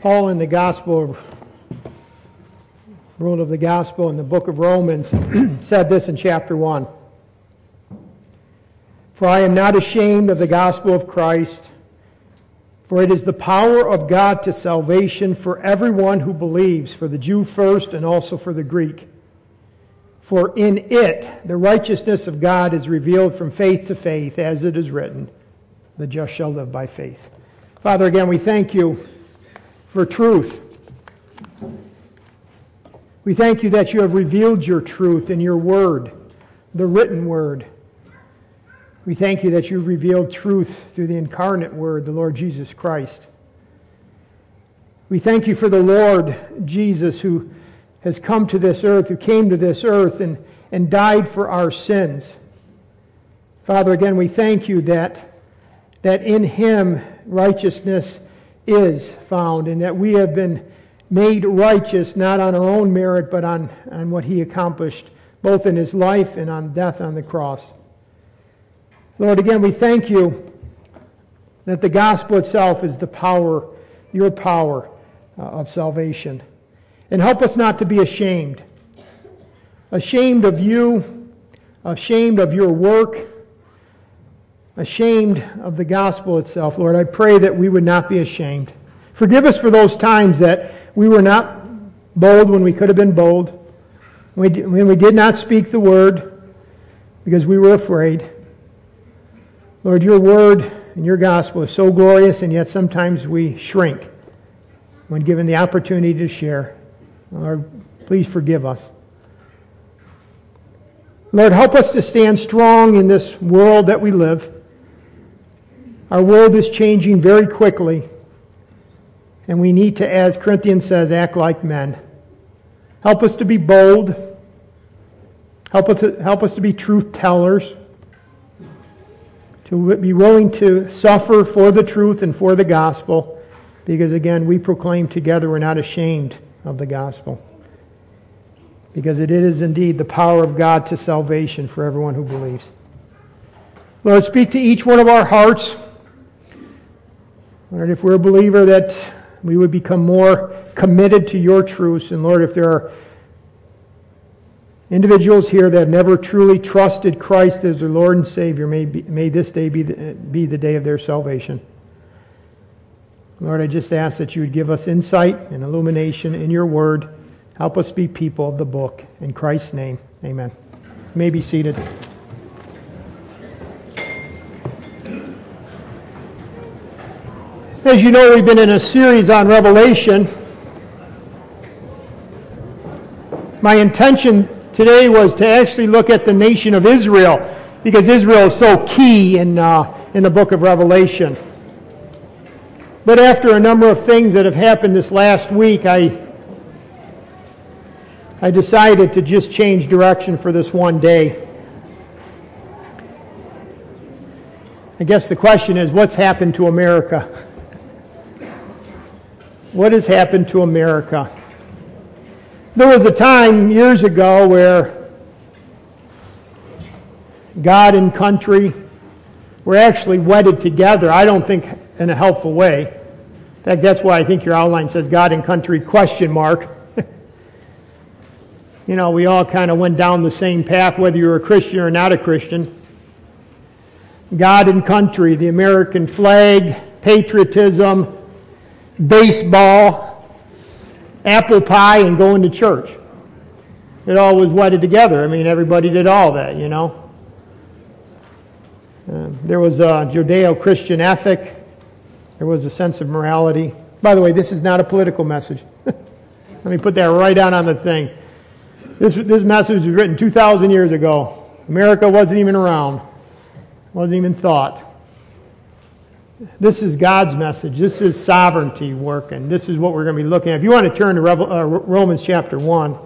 Paul in the Gospel, wrote of the Gospel in the book of Romans, said this in chapter 1. For I am not ashamed of the gospel of Christ, for it is the power of God to salvation for everyone who believes, for the Jew first and also for the Greek. For in it the righteousness of God is revealed from faith to faith, as it is written, the just shall live by faith. Father, again, we thank you for truth. We thank you that you have revealed your truth in your word, the written word. We thank you that you've revealed truth through the incarnate word, the Lord Jesus Christ. We thank you for the Lord Jesus who has come to this earth, who came to this earth and, and died for our sins. Father, again, we thank you that, that in him righteousness is found and that we have been made righteous not on our own merit, but on, on what he accomplished, both in his life and on death on the cross. Lord, again, we thank you that the gospel itself is the power, your power uh, of salvation. And help us not to be ashamed. Ashamed of you, ashamed of your work, ashamed of the gospel itself. Lord, I pray that we would not be ashamed. Forgive us for those times that we were not bold when we could have been bold, when we did not speak the word because we were afraid. Lord, your word and your gospel is so glorious, and yet sometimes we shrink when given the opportunity to share. Lord, please forgive us. Lord, help us to stand strong in this world that we live. Our world is changing very quickly, and we need to, as Corinthians says, act like men. Help us to be bold. Help us to, help us to be truth tellers to be willing to suffer for the truth and for the gospel, because again, we proclaim together we're not ashamed of the gospel. Because it is indeed the power of God to salvation for everyone who believes. Lord, speak to each one of our hearts. Lord, if we're a believer, that we would become more committed to your truths. And Lord, if there are Individuals here that have never truly trusted Christ as their Lord and Savior, may, be, may this day be the, be the day of their salvation. Lord, I just ask that you would give us insight and illumination in your word. Help us be people of the book. In Christ's name, amen. You may be seated. As you know, we've been in a series on Revelation. My intention today was to actually look at the nation of Israel because Israel is so key in, uh, in the book of Revelation. But after a number of things that have happened this last week, I, I decided to just change direction for this one day. I guess the question is what's happened to America? What has happened to America? There was a time years ago where God and country were actually wedded together. I don't think in a helpful way. In fact, that's why I think your outline says God and country question mark. you know, we all kind of went down the same path, whether you were a Christian or not a Christian. God and country, the American flag, patriotism, baseball, apple pie and going to church. It all was wedded together. I mean, everybody did all that, you know. Uh, there was a Judeo Christian ethic, there was a sense of morality. By the way, this is not a political message. Let me put that right down on the thing. This, this message was written 2,000 years ago. America wasn't even around, wasn't even thought. This is God's message. This is sovereignty working. This is what we're going to be looking at. If you want to turn to uh, Romans chapter 1,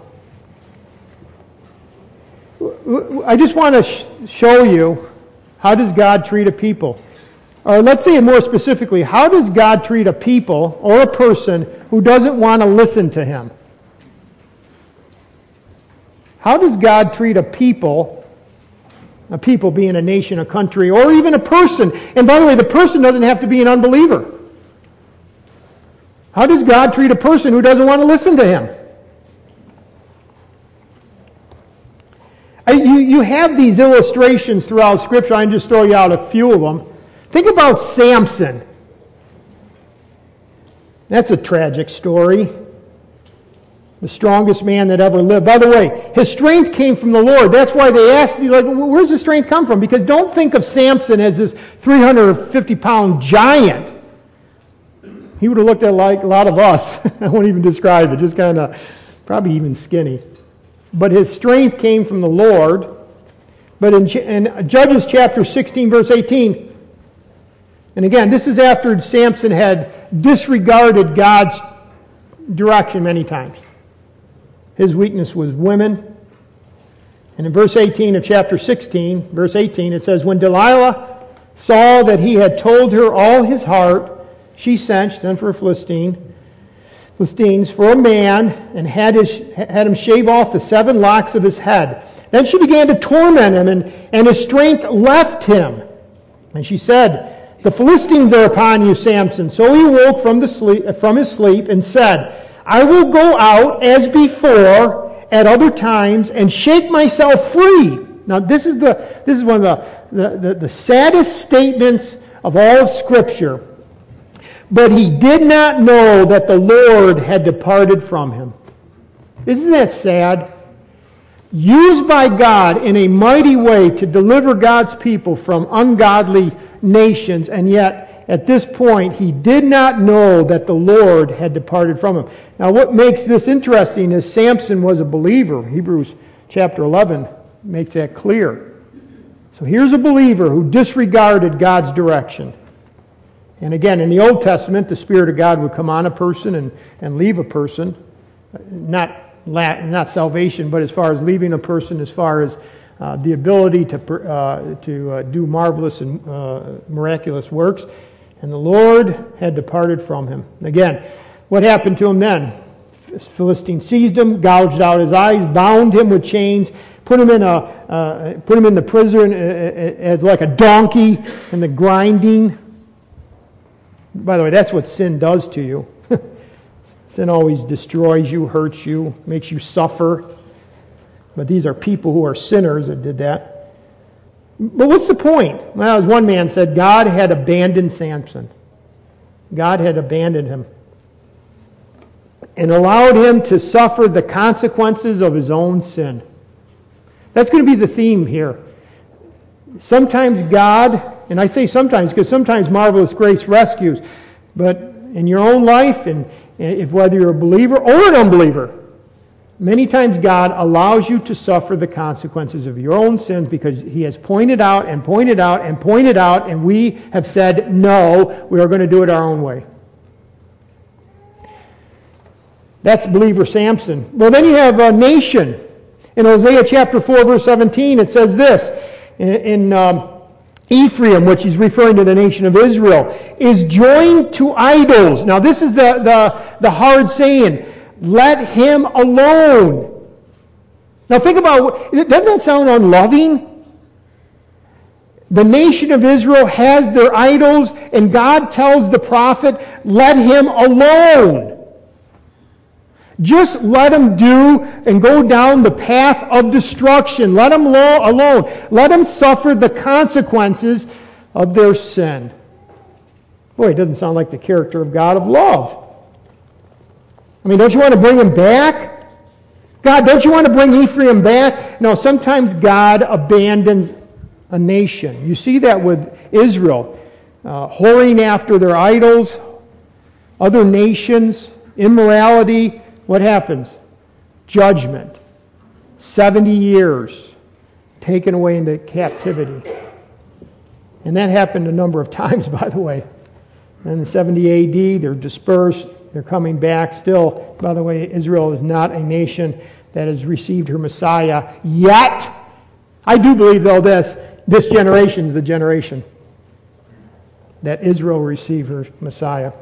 I just want to sh- show you how does God treat a people? Or let's say it more specifically, how does God treat a people or a person who doesn't want to listen to him? How does God treat a people a people being a nation, a country, or even a person. And by the way, the person doesn't have to be an unbeliever. How does God treat a person who doesn't want to listen to him? You, you have these illustrations throughout Scripture. I can just throw you out a few of them. Think about Samson. That's a tragic story. The strongest man that ever lived. By the way, his strength came from the Lord. That's why they asked you, like, where's the strength come from? Because don't think of Samson as this 350 pound giant. He would have looked at like a lot of us. I won't even describe it, just kind of, probably even skinny. But his strength came from the Lord. But in, in Judges chapter 16, verse 18, and again, this is after Samson had disregarded God's direction many times. His weakness was women. And in verse 18 of chapter 16, verse 18, it says, When Delilah saw that he had told her all his heart, she sent, sent for a Philistine, Philistines for a man and had, his, had him shave off the seven locks of his head. Then she began to torment him, and, and his strength left him. And she said, The Philistines are upon you, Samson. So he awoke from, the sleep, from his sleep and said, I will go out as before at other times and shake myself free. Now, this is, the, this is one of the, the, the, the saddest statements of all of Scripture. But he did not know that the Lord had departed from him. Isn't that sad? Used by God in a mighty way to deliver God's people from ungodly nations, and yet at this point he did not know that the Lord had departed from him. Now, what makes this interesting is Samson was a believer. Hebrews chapter 11 makes that clear. So here's a believer who disregarded God's direction. And again, in the Old Testament, the Spirit of God would come on a person and, and leave a person. Not, not salvation, but as far as leaving a person, as far as uh, the ability to, uh, to uh, do marvelous and uh, miraculous works. And the Lord had departed from him. Again, what happened to him then? Philistine seized him, gouged out his eyes, bound him with chains, put him in a uh, put him in the prison uh, as like a donkey in the grinding by the way, that's what sin does to you. sin always destroys you, hurts you, makes you suffer. But these are people who are sinners that did that. But what's the point? Well, as one man said, God had abandoned Samson. God had abandoned him and allowed him to suffer the consequences of his own sin. That's going to be the theme here. Sometimes God and I say sometimes because sometimes marvelous grace rescues. But in your own life, and eh, if whether you're a believer or an unbeliever, many times God allows you to suffer the consequences of your own sins because He has pointed out and pointed out and pointed out, and we have said, no, we are going to do it our own way. That's believer Samson. Well, then you have a nation. In Hosea chapter 4, verse 17, it says this in, in um, Ephraim, which he's referring to the nation of Israel, is joined to idols. Now, this is the, the, the hard saying let him alone. Now, think about doesn't that sound unloving? The nation of Israel has their idols, and God tells the prophet, let him alone. Just let him do and go down the path of destruction. Let them alone. Let him suffer the consequences of their sin. Boy, it doesn't sound like the character of God of love. I mean, don't you want to bring him back? God, don't you want to bring Ephraim back? No, sometimes God abandons a nation. You see that with Israel, uh, whoring after their idols, other nations, immorality, what happens? Judgment. 70 years taken away into captivity. And that happened a number of times, by the way. And in 70 AD, they're dispersed. They're coming back. Still, by the way, Israel is not a nation that has received her Messiah yet. I do believe, though, this this generation is the generation that Israel will receive her Messiah.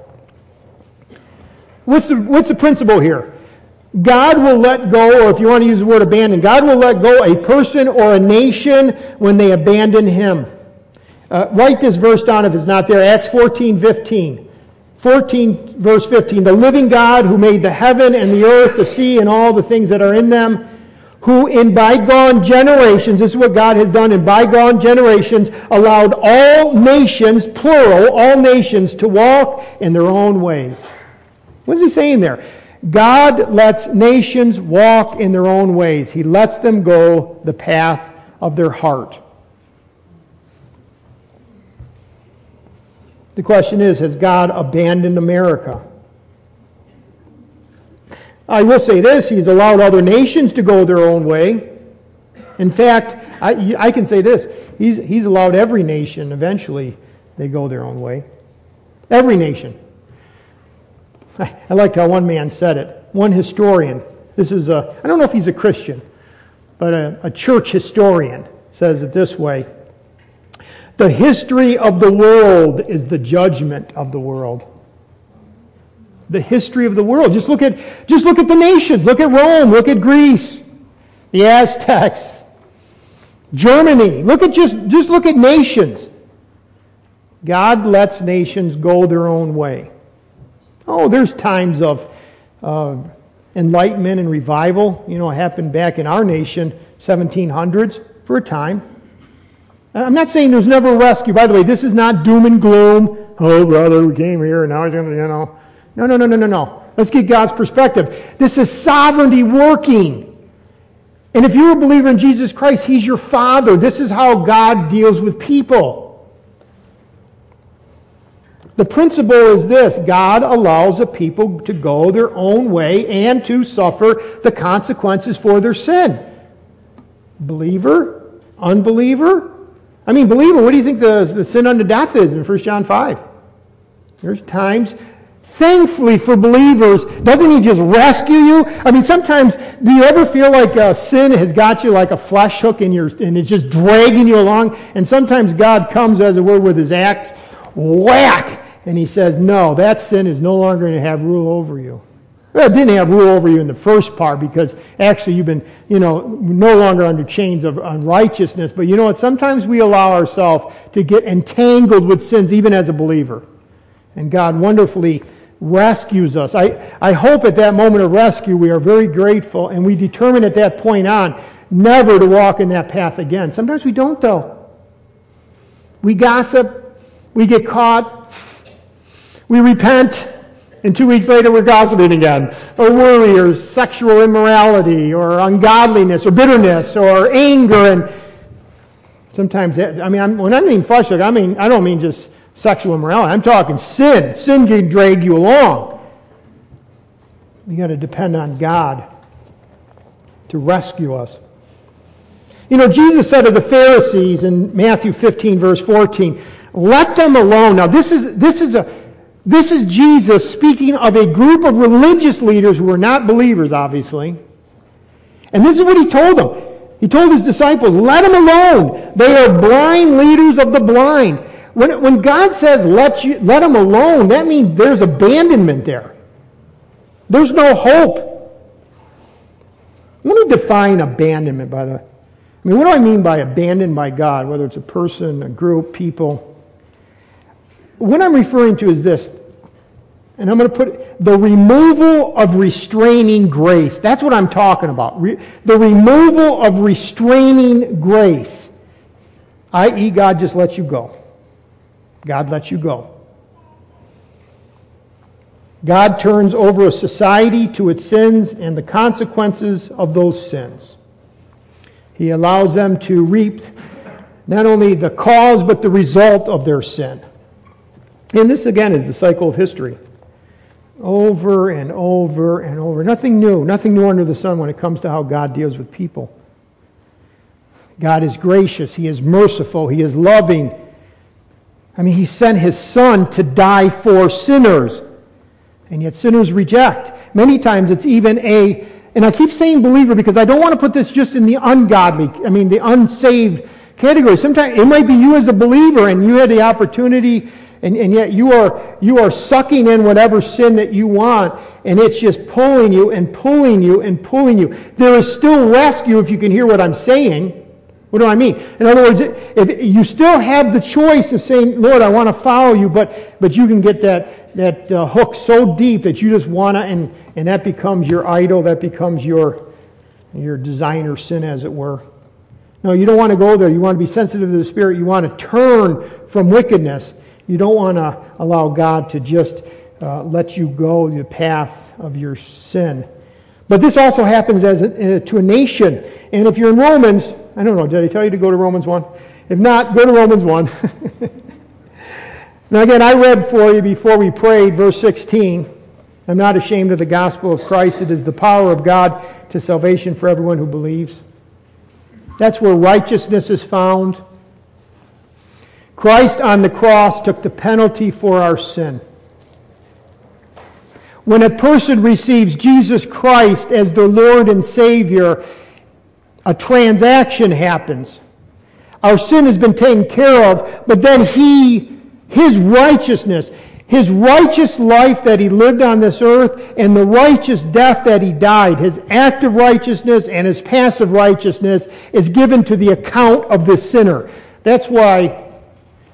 What's the, what's the principle here? God will let go, or if you want to use the word abandon, God will let go a person or a nation when they abandon him. Uh, write this verse down if it's not there. Acts 14, 15. 14, verse 15, the living God who made the heaven and the earth, the sea, and all the things that are in them, who in bygone generations, this is what God has done in bygone generations, allowed all nations, plural, all nations, to walk in their own ways. What is he saying there? God lets nations walk in their own ways. He lets them go the path of their heart. The question is Has God abandoned America? I will say this He's allowed other nations to go their own way. In fact, I, I can say this he's, he's allowed every nation eventually they go their own way. Every nation. I, I like how one man said it. One historian, this is a, I don't know if he's a Christian, but a, a church historian says it this way the history of the world is the judgment of the world. The history of the world. Just look at, just look at the nations. Look at Rome. Look at Greece. The Aztecs. Germany. Look at just, just look at nations. God lets nations go their own way. Oh, there's times of uh, enlightenment and revival. You know, happened back in our nation, 1700s, for a time. Uh, I'm not saying there's never a rescue. By the way, this is not doom and gloom. Oh, brother, we came here and now he's going to, you know. No, no, no, no, no, no. Let's get God's perspective. This is sovereignty working. And if you're a believer in Jesus Christ, He's your Father. This is how God deals with people. The principle is this God allows a people to go their own way and to suffer the consequences for their sin. Believer, unbeliever, I mean, believer, what do you think the, the sin unto death is in 1 John 5? There's times, thankfully for believers, doesn't he just rescue you? I mean, sometimes, do you ever feel like uh, sin has got you like a flesh hook in your, and it's just dragging you along? And sometimes God comes, as it were, with his axe, whack, and he says, no, that sin is no longer going to have rule over you. Well, it didn't have rule over you in the first part because actually you've been, you know, no longer under chains of unrighteousness. But you know what? Sometimes we allow ourselves to get entangled with sins even as a believer. And God wonderfully rescues us. I, I hope at that moment of rescue we are very grateful and we determine at that point on never to walk in that path again. Sometimes we don't, though. We gossip, we get caught, we repent and two weeks later, we're gossiping again. Or worry, or sexual immorality, or ungodliness, or bitterness, or anger. And sometimes, I mean, I'm, when I mean flesh, I mean, I don't mean just sexual immorality. I'm talking sin. Sin can drag you along. You got to depend on God to rescue us. You know, Jesus said of the Pharisees in Matthew 15, verse 14, let them alone. Now, this is, this is a this is Jesus speaking of a group of religious leaders who were not believers, obviously. And this is what he told them. He told his disciples, let them alone. They are blind leaders of the blind. When, when God says let, you, let them alone, that means there's abandonment there. There's no hope. Let me define abandonment, by the way. I mean, what do I mean by abandoned by God, whether it's a person, a group, people? What I'm referring to is this and I'm going to put the removal of restraining grace. That's what I'm talking about. Re- the removal of restraining grace. I.e., God just lets you go. God lets you go. God turns over a society to its sins and the consequences of those sins. He allows them to reap not only the cause but the result of their sin. And this, again, is the cycle of history over and over and over. Nothing new, nothing new under the sun when it comes to how God deals with people. God is gracious, He is merciful, He is loving. I mean, He sent His Son to die for sinners, and yet sinners reject. Many times it's even a, and I keep saying believer because I don't want to put this just in the ungodly, I mean, the unsaved category. Sometimes it might be you as a believer and you had the opportunity and, and yet you are, you are sucking in whatever sin that you want, and it's just pulling you and pulling you and pulling you. There is still rescue if you can hear what I'm saying. What do I mean? In other words, if you still have the choice of saying, Lord, I want to follow you, but, but you can get that, that uh, hook so deep that you just want to, and, and that becomes your idol, that becomes your, your designer sin, as it were. No, you don't want to go there. You want to be sensitive to the Spirit. You want to turn from wickedness. You don't want to allow God to just uh, let you go the path of your sin. But this also happens as a, uh, to a nation. And if you're in Romans, I don't know, did I tell you to go to Romans 1? If not, go to Romans 1. now, again, I read for you before we prayed, verse 16. I'm not ashamed of the gospel of Christ. It is the power of God to salvation for everyone who believes. That's where righteousness is found. Christ on the cross took the penalty for our sin. When a person receives Jesus Christ as their Lord and Savior, a transaction happens. Our sin has been taken care of, but then He, His righteousness, His righteous life that He lived on this earth, and the righteous death that He died, His active righteousness and His passive righteousness is given to the account of the sinner. That's why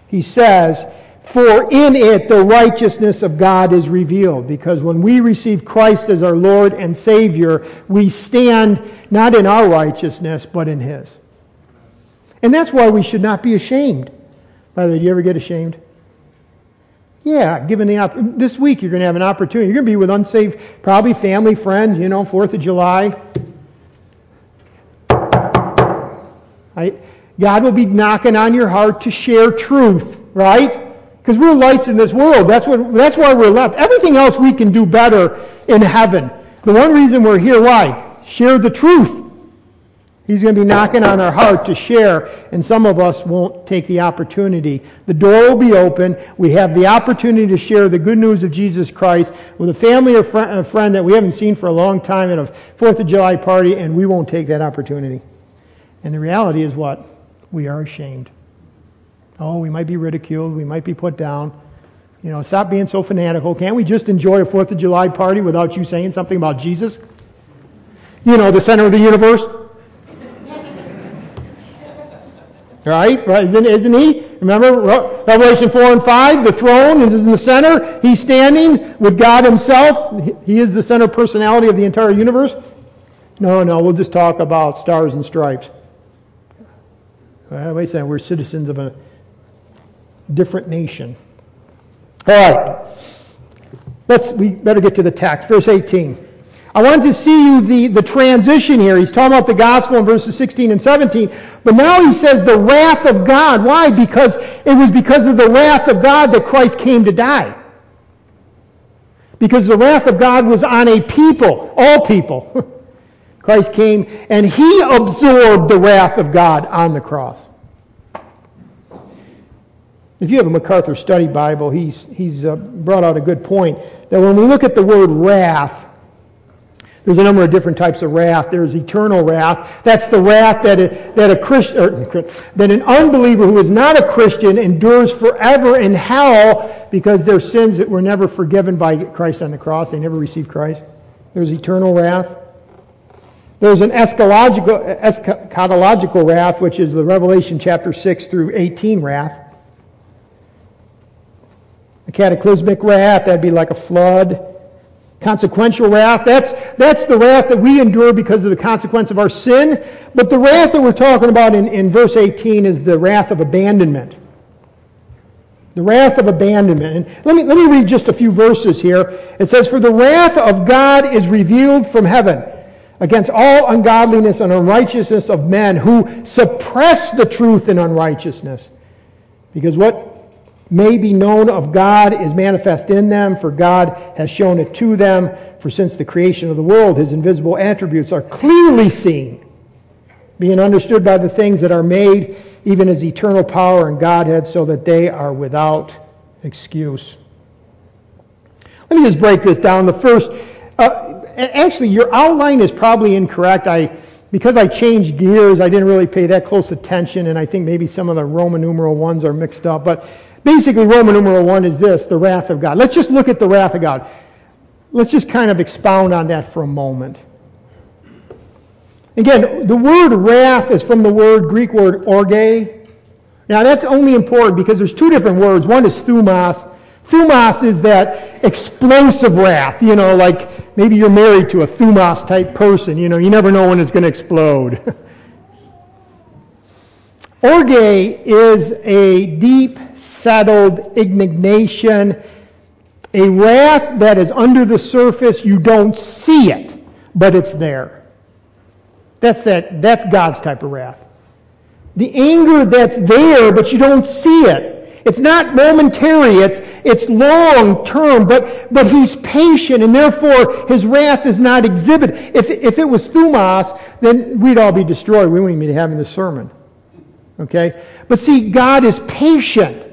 He says, for in it the righteousness of God is revealed. Because when we receive Christ as our Lord and Savior, we stand not in our righteousness, but in His. And that's why we should not be ashamed. By the way, do you ever get ashamed? Yeah, given the op- this week you're going to have an opportunity. You're going to be with unsaved, probably family, friends. You know, Fourth of July. I, God will be knocking on your heart to share truth, right? Because we're lights in this world. That's, what, that's why we're left. Everything else we can do better in heaven. The one reason we're here, why? Share the truth. He's going to be knocking on our heart to share, and some of us won't take the opportunity. The door will be open. We have the opportunity to share the good news of Jesus Christ with a family or a friend that we haven't seen for a long time at a Fourth of July party, and we won't take that opportunity. And the reality is what? We are ashamed. Oh, we might be ridiculed. We might be put down. You know, stop being so fanatical. Can't we just enjoy a 4th of July party without you saying something about Jesus? You know, the center of the universe. right? right? Isn't, isn't he? Remember Revelation 4 and 5? The throne is in the center. He's standing with God himself. He is the center personality of the entire universe. No, no, we'll just talk about stars and stripes. Uh, wait a second, we're citizens of a different nation. All right. Let's, we better get to the text. Verse 18. I wanted to see you the, the transition here. He's talking about the gospel in verses 16 and 17. But now he says the wrath of God. Why? Because it was because of the wrath of God that Christ came to die. Because the wrath of God was on a people, all people. Christ came and he absorbed the wrath of God on the cross. If you have a MacArthur Study Bible, he's, he's uh, brought out a good point that when we look at the word wrath, there's a number of different types of wrath. There's eternal wrath. That's the wrath that a, that a Christian, that an unbeliever who is not a Christian endures forever in hell because their sins that were never forgiven by Christ on the cross. They never received Christ. There's eternal wrath. There's an eschatological, eschatological wrath, which is the Revelation chapter 6 through 18 wrath. A cataclysmic wrath, that'd be like a flood. Consequential wrath, that's, that's the wrath that we endure because of the consequence of our sin. But the wrath that we're talking about in, in verse 18 is the wrath of abandonment. The wrath of abandonment. And let me, let me read just a few verses here. It says, For the wrath of God is revealed from heaven against all ungodliness and unrighteousness of men who suppress the truth in unrighteousness. Because what may be known of God is manifest in them, for God has shown it to them. For since the creation of the world, his invisible attributes are clearly seen, being understood by the things that are made, even his eternal power and Godhead, so that they are without excuse. Let me just break this down. The first, uh, actually, your outline is probably incorrect. I, because I changed gears, I didn't really pay that close attention, and I think maybe some of the Roman numeral ones are mixed up. But Basically, Roman numeral one is this the wrath of God. Let's just look at the wrath of God. Let's just kind of expound on that for a moment. Again, the word wrath is from the word Greek word orge. Now that's only important because there's two different words. One is thumos. Thumos is that explosive wrath, you know, like maybe you're married to a thumos type person, you know, you never know when it's going to explode. orge is a deep settled indignation, a wrath that is under the surface. You don't see it, but it's there. That's, that, that's God's type of wrath. The anger that's there, but you don't see it. It's not momentary, it's, it's long term, but, but he's patient, and therefore his wrath is not exhibited. If, if it was thumos, then we'd all be destroyed. We wouldn't be having this sermon. Okay? But see, God is patient.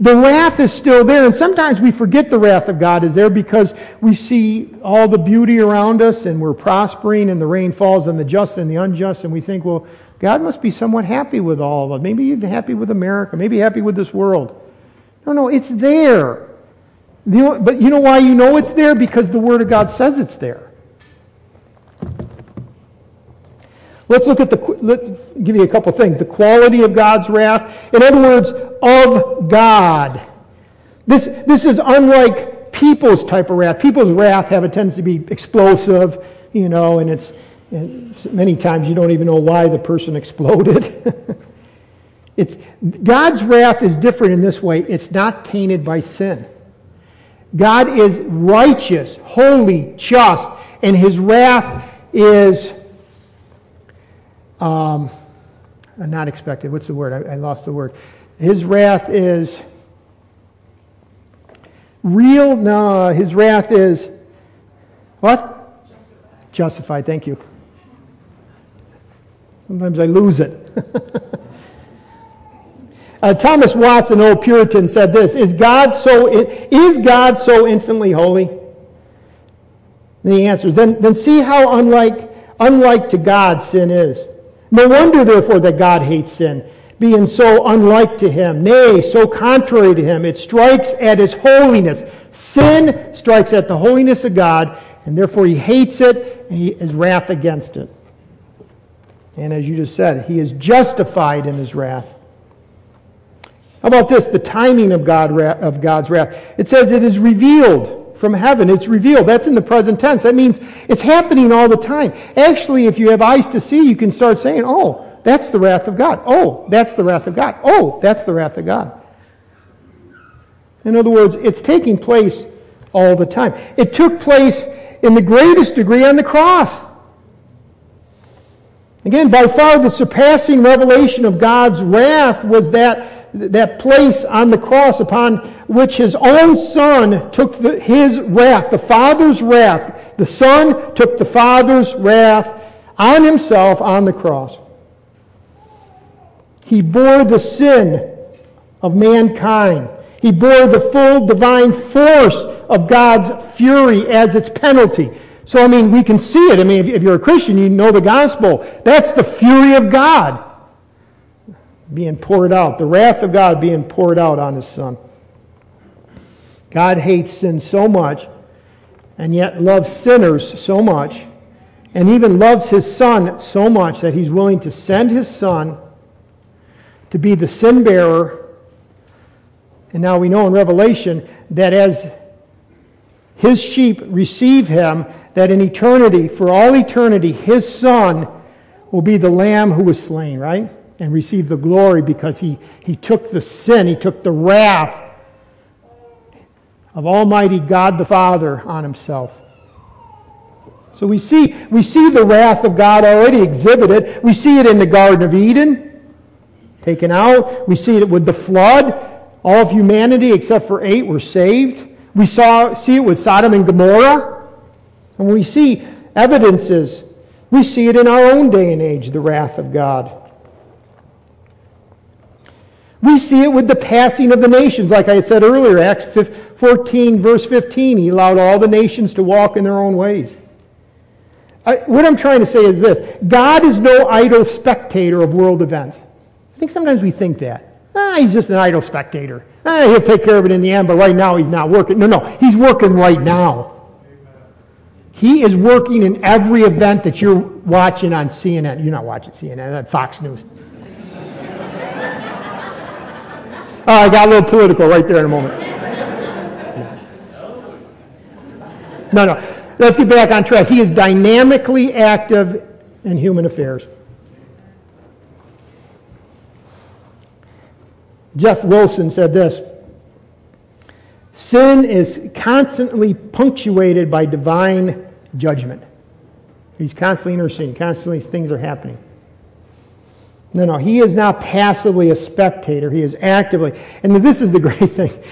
The wrath is still there, and sometimes we forget the wrath of God is there because we see all the beauty around us and we're prospering and the rain falls on the just and the unjust, and we think, well, God must be somewhat happy with all of us. Maybe even happy with America, maybe happy with this world. No, no, it's there. But you know why you know it's there? Because the Word of God says it's there. Let's look at the, let's give you a couple things. The quality of God's wrath. In other words, of God. This, this is unlike people's type of wrath. People's wrath have a tendency to be explosive, you know, and it's, and many times you don't even know why the person exploded. it's, God's wrath is different in this way. It's not tainted by sin. God is righteous, holy, just, and his wrath is um, not expected. What's the word? I, I lost the word. His wrath is real. No, his wrath is what? Justified. Justified. Thank you. Sometimes I lose it. uh, Thomas Watson, old Puritan, said this: "Is God so? Is God so infinitely holy?" And he answers, "Then, then see how unlike unlike to God sin is." No wonder, therefore, that God hates sin, being so unlike to him, nay, so contrary to him. It strikes at his holiness. Sin strikes at the holiness of God, and therefore he hates it and he is wrath against it. And as you just said, he is justified in his wrath. How about this? The timing of, God, of God's wrath. It says it is revealed from heaven. It's revealed. That's in the present tense. That means it's happening all the time. Actually, if you have eyes to see, you can start saying, oh, that's the wrath of God. Oh, that's the wrath of God. Oh, that's the wrath of God. In other words, it's taking place all the time. It took place in the greatest degree on the cross. Again, by far the surpassing revelation of God's wrath was that that place on the cross upon which his own son took the, his wrath, the Father's wrath. The Son took the Father's wrath on himself on the cross. He bore the sin of mankind. He bore the full divine force of God's fury as its penalty. So, I mean, we can see it. I mean, if you're a Christian, you know the gospel. That's the fury of God being poured out, the wrath of God being poured out on his son. God hates sin so much and yet loves sinners so much and even loves his son so much that he's willing to send his son to be the sin bearer. And now we know in Revelation that as his sheep receive him, that in eternity, for all eternity, his son will be the lamb who was slain, right? and receive the glory because he, he took the sin, he took the wrath of Almighty God the Father on himself. So we see, we see the wrath of God already exhibited. We see it in the Garden of Eden, taken out. We see it with the flood. All of humanity, except for eight, were saved. We saw, see it with Sodom and Gomorrah. And we see evidences. We see it in our own day and age, the wrath of God. We see it with the passing of the nations. Like I said earlier, Acts 14, verse 15, he allowed all the nations to walk in their own ways. I, what I'm trying to say is this God is no idle spectator of world events. I think sometimes we think that. Ah, he's just an idle spectator. Ah, he'll take care of it in the end, but right now he's not working. No, no, he's working right now. He is working in every event that you're watching on CNN. You're not watching CNN, on Fox News. oh, I got a little political right there in a moment. No, no. Let's get back on track. He is dynamically active in human affairs. Jeff Wilson said this Sin is constantly punctuated by divine judgment. He's constantly interceding, constantly things are happening. No, no, he is not passively a spectator. He is actively. And this is the great thing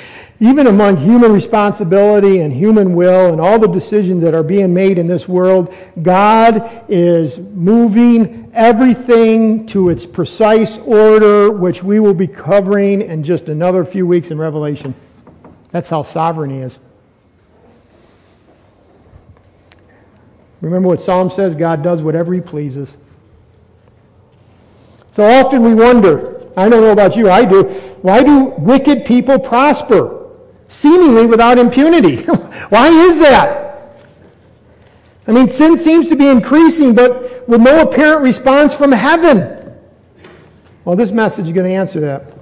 even among human responsibility and human will and all the decisions that are being made in this world, God is moving everything to its precise order, which we will be covering in just another few weeks in Revelation. That's how sovereign He is. Remember what Psalm says God does whatever He pleases. So often we wonder, I don't know about you, I do, why do wicked people prosper? seemingly without impunity. Why is that? I mean, sin seems to be increasing, but with no apparent response from heaven. Well, this message is going to answer that.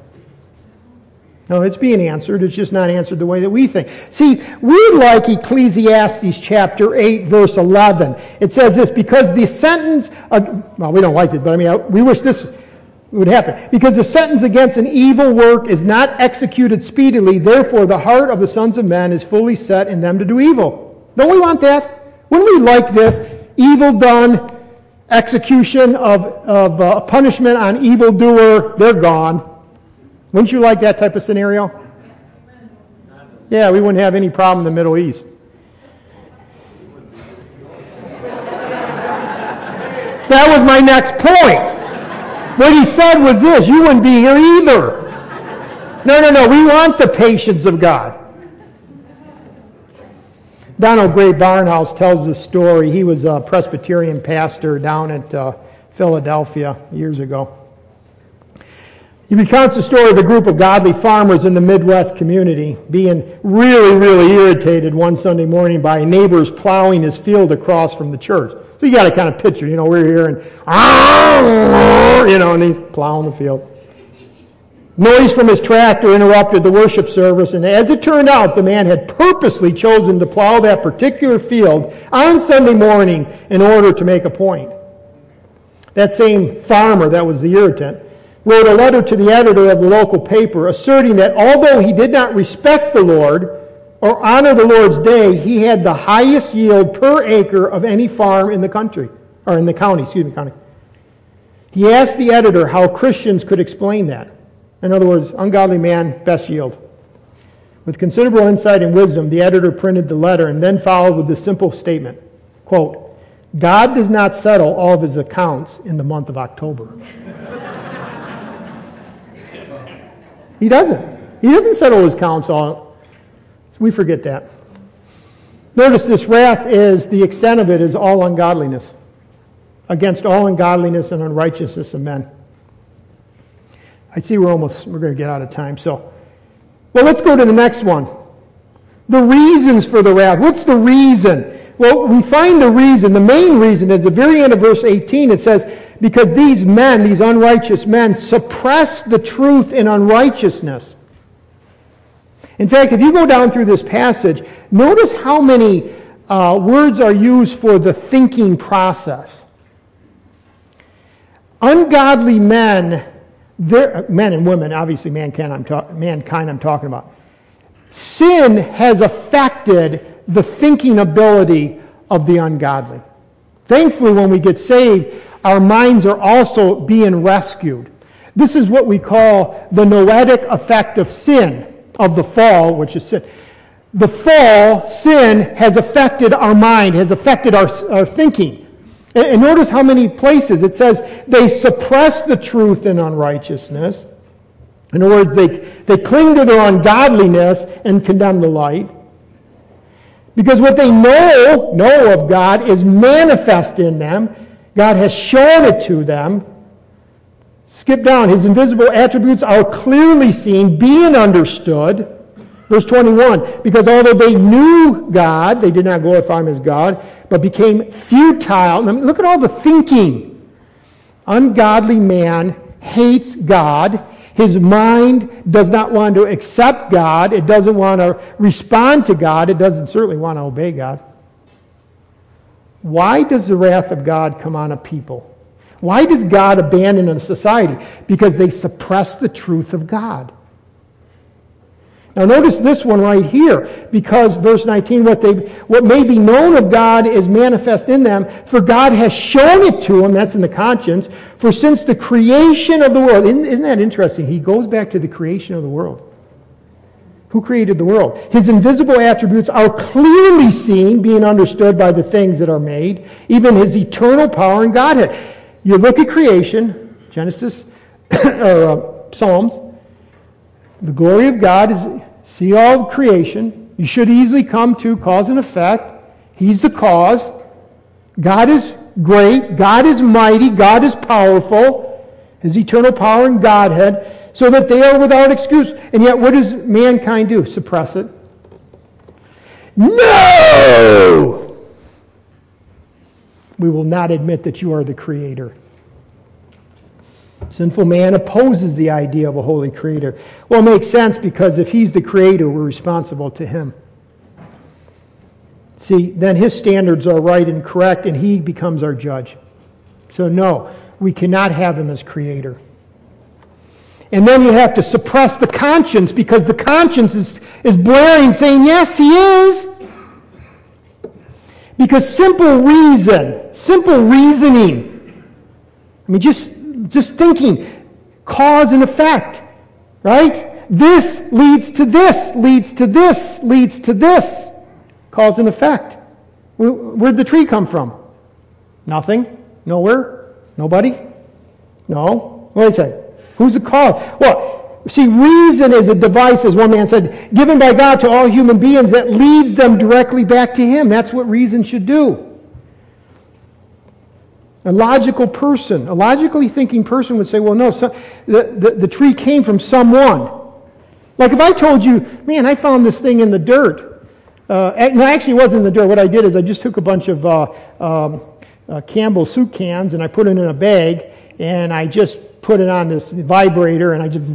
No, it's being answered. It's just not answered the way that we think. See, we like Ecclesiastes chapter 8, verse 11. It says this because the sentence, of, well, we don't like it, but I mean, we wish this would happen. Because the sentence against an evil work is not executed speedily, therefore the heart of the sons of men is fully set in them to do evil. Don't we want that? Wouldn't we like this? Evil done, execution of, of uh, punishment on evildoer, they're gone. Wouldn't you like that type of scenario? Yeah, we wouldn't have any problem in the Middle East. That was my next point. What he said was this you wouldn't be here either. No, no, no. We want the patience of God. Donald Grey Barnhouse tells this story. He was a Presbyterian pastor down at uh, Philadelphia years ago. He recounts the story of a group of godly farmers in the Midwest community being really, really irritated one Sunday morning by neighbors plowing his field across from the church. So you got to kind of picture, you know, we're here and, you know, and he's plowing the field. Noise from his tractor interrupted the worship service, and as it turned out, the man had purposely chosen to plow that particular field on Sunday morning in order to make a point. That same farmer that was the irritant wrote a letter to the editor of the local paper asserting that although he did not respect the Lord, or honor the Lord's day, he had the highest yield per acre of any farm in the country, or in the county, excuse me, county. He asked the editor how Christians could explain that. In other words, ungodly man, best yield. With considerable insight and wisdom, the editor printed the letter and then followed with the simple statement, quote, God does not settle all of his accounts in the month of October. He doesn't. He doesn't settle his accounts all we forget that. Notice this wrath is, the extent of it is all ungodliness, against all ungodliness and unrighteousness of men. I see we're almost, we're going to get out of time. So, well, let's go to the next one. The reasons for the wrath. What's the reason? Well, we find the reason, the main reason is the very end of verse 18. It says, Because these men, these unrighteous men, suppress the truth in unrighteousness. In fact, if you go down through this passage, notice how many uh, words are used for the thinking process. Ungodly men, men and women, obviously mankind I'm, ta- mankind I'm talking about, sin has affected the thinking ability of the ungodly. Thankfully, when we get saved, our minds are also being rescued. This is what we call the noetic effect of sin of the fall, which is sin. The fall, sin, has affected our mind, has affected our, our thinking. And, and notice how many places it says they suppress the truth in unrighteousness. In other words, they, they cling to their ungodliness and condemn the light. Because what they know, know of God is manifest in them. God has shown it to them. Skip down. His invisible attributes are clearly seen, being understood. Verse 21 Because although they knew God, they did not glorify him as God, but became futile. I mean, look at all the thinking. Ungodly man hates God. His mind does not want to accept God. It doesn't want to respond to God. It doesn't certainly want to obey God. Why does the wrath of God come on a people? Why does God abandon a society? Because they suppress the truth of God. Now notice this one right here, because verse 19, what, they, what may be known of God is manifest in them, for God has shown it to them, that's in the conscience, for since the creation of the world, isn't that interesting? He goes back to the creation of the world. Who created the world? His invisible attributes are clearly seen, being understood by the things that are made, even his eternal power and Godhead. You look at creation, Genesis, or uh, Psalms, the glory of God is see all creation. You should easily come to cause and effect. He's the cause. God is great. God is mighty. God is powerful. His eternal power and Godhead, so that they are without excuse. And yet, what does mankind do? Suppress it. No! We will not admit that you are the creator. Sinful man opposes the idea of a holy creator. Well, it makes sense because if he's the creator, we're responsible to him. See, then his standards are right and correct, and he becomes our judge. So, no, we cannot have him as creator. And then you have to suppress the conscience because the conscience is, is blaring, saying, Yes, he is. Because simple reason, simple reasoning, I mean, just just thinking cause and effect, right? This leads to this, leads to this, leads to this. Cause and effect. Where'd the tree come from? Nothing? Nowhere? Nobody? No? What did I say? Who's the cause? Well, see, reason is a device, as one man said, given by God to all human beings that leads them directly back to Him. That's what reason should do. A logical person, a logically thinking person would say, well, no, so, the, the, the tree came from someone. Like if I told you, man, I found this thing in the dirt. Uh, no, actually, it wasn't in the dirt. What I did is I just took a bunch of uh, um, uh, Campbell soup cans and I put it in a bag and I just put it on this vibrator and I just,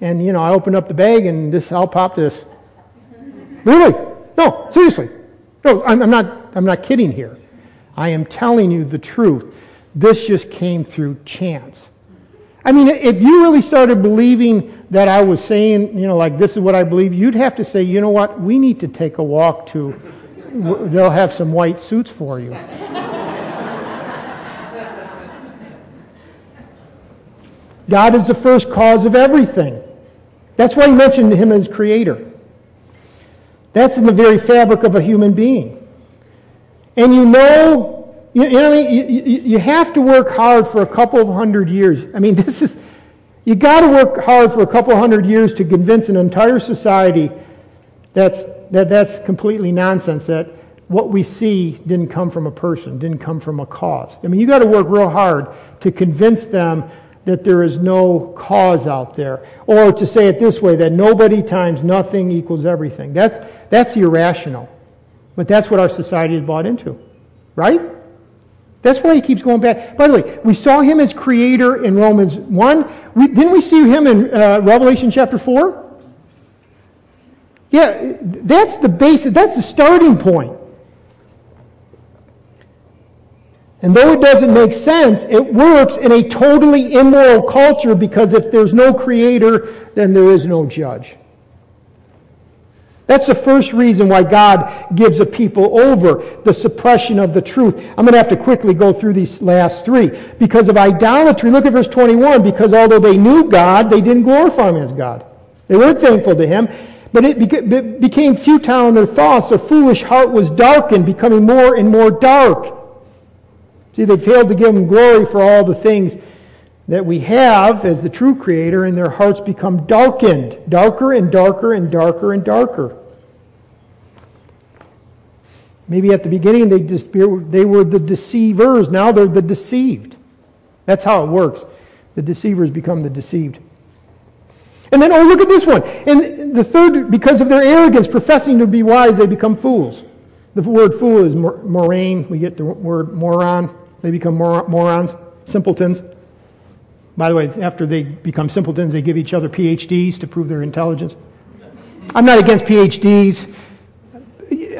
and you know, I opened up the bag and this, I'll pop this. Really? No, seriously. No, I'm, I'm not, I'm not kidding here. I am telling you the truth. This just came through chance. I mean, if you really started believing that I was saying, you know, like this is what I believe, you'd have to say, you know what, we need to take a walk to, they'll have some white suits for you. God is the first cause of everything. That's why he mentioned him as creator. That's in the very fabric of a human being and you know, you, you know? You, you, have to work hard for a couple of hundred years. I mean, this is, you got to work hard for a couple hundred years to convince an entire society that's, that that's completely nonsense, that what we see didn't come from a person, didn't come from a cause. I mean, you got to work real hard to convince them that there is no cause out there. Or to say it this way, that nobody times nothing equals everything. That's, that's irrational. But that's what our society is bought into, right? That's why he keeps going back. By the way, we saw him as creator in Romans 1. We, didn't we see him in uh, Revelation chapter 4? Yeah, that's the basis, that's the starting point. And though it doesn't make sense, it works in a totally immoral culture because if there's no creator, then there is no judge. That's the first reason why God gives a people over the suppression of the truth. I'm going to have to quickly go through these last three. Because of idolatry, look at verse 21. Because although they knew God, they didn't glorify Him as God. They weren't thankful to Him, but it became futile in their thoughts. Their foolish heart was darkened, becoming more and more dark. See, they failed to give Him glory for all the things that we have as the true Creator, and their hearts become darkened, darker and darker and darker and darker. Maybe at the beginning they, just, they were the deceivers. Now they're the deceived. That's how it works. The deceivers become the deceived. And then, oh, look at this one. And the third, because of their arrogance, professing to be wise, they become fools. The word fool is moraine. We get the word moron. They become mor- morons, simpletons. By the way, after they become simpletons, they give each other PhDs to prove their intelligence. I'm not against PhDs.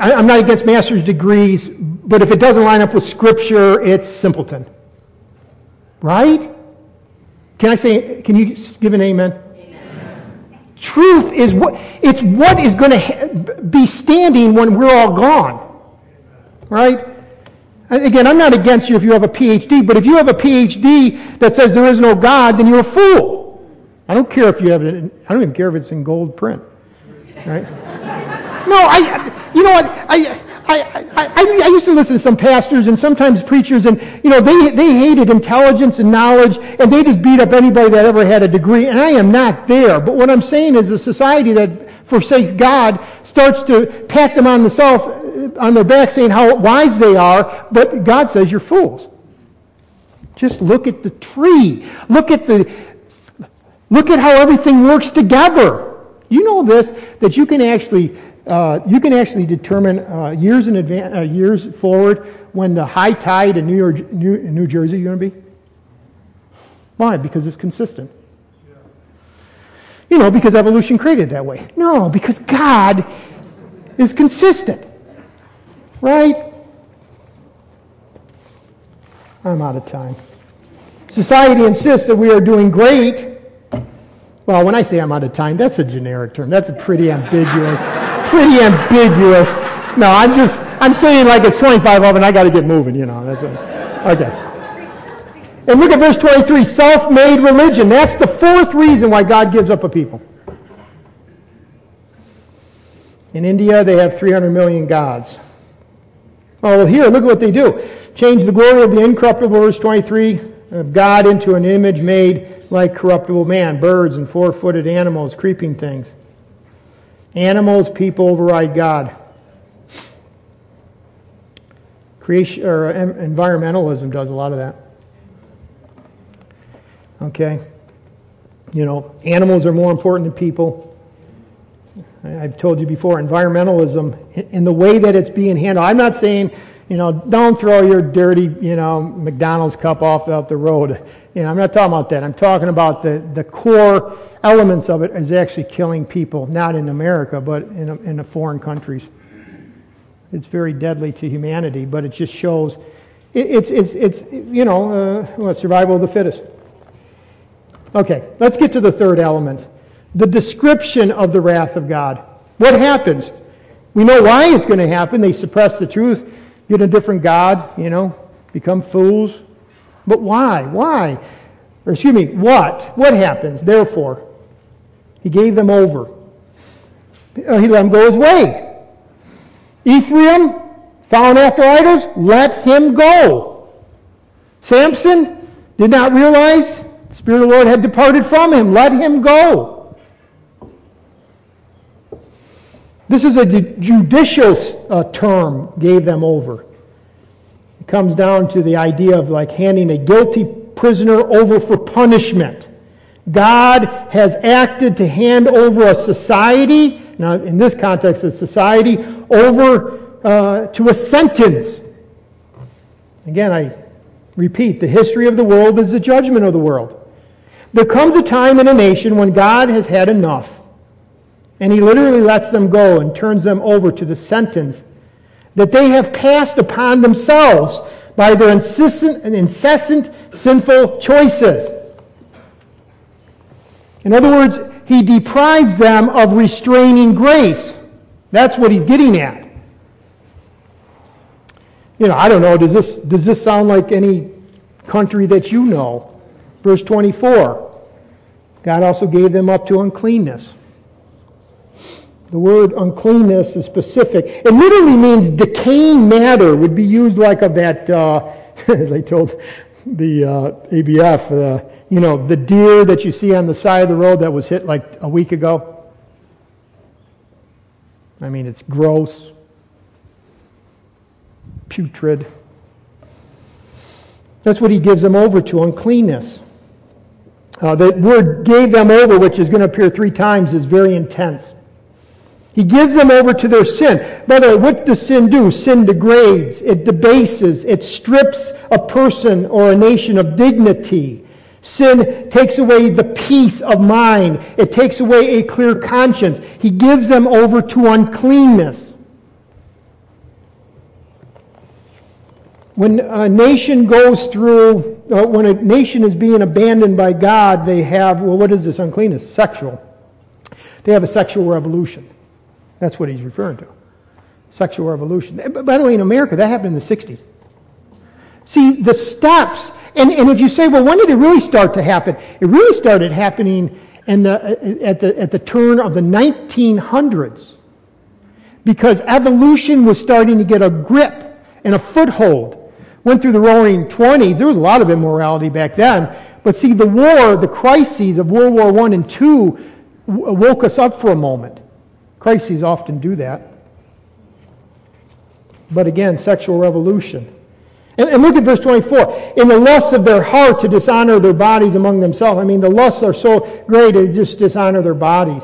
I'm not against master's degrees, but if it doesn't line up with Scripture, it's simpleton. Right? Can I say, can you give an amen? amen. Truth is what, it's what is going to be standing when we're all gone. Right? Again, I'm not against you if you have a PhD, but if you have a PhD that says there is no God, then you're a fool. I don't care if you have it, I don't even care if it's in gold print. Right? No, I, you know what? I, I, I, I, used to listen to some pastors and sometimes preachers, and you know they, they hated intelligence and knowledge, and they just beat up anybody that ever had a degree. And I am not there. But what I'm saying is, a society that forsakes God starts to pat them on the self, on their back, saying how wise they are. But God says you're fools. Just look at the tree. Look at the. Look at how everything works together. You know this that you can actually uh, you can actually determine uh, years in advance, uh, years forward when the high tide in New, York, New, New Jersey is going to be. Why? Because it's consistent. You know, because evolution created that way. No, because God is consistent. Right? I'm out of time. Society insists that we are doing great. Well, when I say I'm out of time, that's a generic term. That's a pretty ambiguous pretty ambiguous. No, I'm just, I'm saying like it's 25 of and I got to get moving, you know. That's what, okay. And look at verse 23 self made religion. That's the fourth reason why God gives up a people. In India, they have 300 million gods. Oh, well, here, look at what they do. Change the glory of the incorruptible, verse 23, of God into an image made like corruptible man, birds and four footed animals, creeping things. Animals, people override God. Creation or environmentalism does a lot of that. Okay? You know, animals are more important than people. I've told you before, environmentalism, in the way that it's being handled, I'm not saying, you know, don't throw your dirty, you know, McDonald's cup off out the road. You know, I'm not talking about that. I'm talking about the, the core elements of it is actually killing people, not in America, but in, in the foreign countries. It's very deadly to humanity, but it just shows it, it's, it's, it's, you know, uh, what, survival of the fittest. Okay, let's get to the third element the description of the wrath of God. What happens? We know why it's going to happen. They suppress the truth, get a different God, you know, become fools. But why? Why? Or excuse me, what? What happens? Therefore, he gave them over. Uh, he let them go his way. Ephraim, found after idols, let him go. Samson did not realize the Spirit of the Lord had departed from him. Let him go. This is a judicial uh, term, gave them over. It comes down to the idea of like handing a guilty prisoner over for punishment. God has acted to hand over a society, now in this context, a society, over uh, to a sentence. Again, I repeat, the history of the world is the judgment of the world. There comes a time in a nation when God has had enough, and He literally lets them go and turns them over to the sentence that they have passed upon themselves by their incessant, incessant sinful choices. In other words, he deprives them of restraining grace. That's what he's getting at. You know, I don't know, does this, does this sound like any country that you know? Verse 24 God also gave them up to uncleanness. The word uncleanness is specific. It literally means decaying matter, would be used like of that, uh, as I told the uh, ABF, uh, you know, the deer that you see on the side of the road that was hit like a week ago. I mean, it's gross, putrid. That's what he gives them over to uncleanness. Uh, the word gave them over, which is going to appear three times, is very intense. He gives them over to their sin. By the way, what does sin do? Sin degrades, it debases, it strips a person or a nation of dignity. Sin takes away the peace of mind, it takes away a clear conscience. He gives them over to uncleanness. When a nation goes through, uh, when a nation is being abandoned by God, they have, well, what is this uncleanness? Sexual. They have a sexual revolution. That's what he's referring to. Sexual revolution. By the way, in America, that happened in the 60s. See, the steps, and, and if you say, well, when did it really start to happen? It really started happening in the, uh, at, the, at the turn of the 1900s because evolution was starting to get a grip and a foothold. Went through the roaring 20s. There was a lot of immorality back then. But see, the war, the crises of World War I and II woke us up for a moment. Crises often do that. But again, sexual revolution. And, and, look at verse 24. In the lusts of their heart to dishonor their bodies among themselves. I mean, the lusts are so great, they just dishonor their bodies.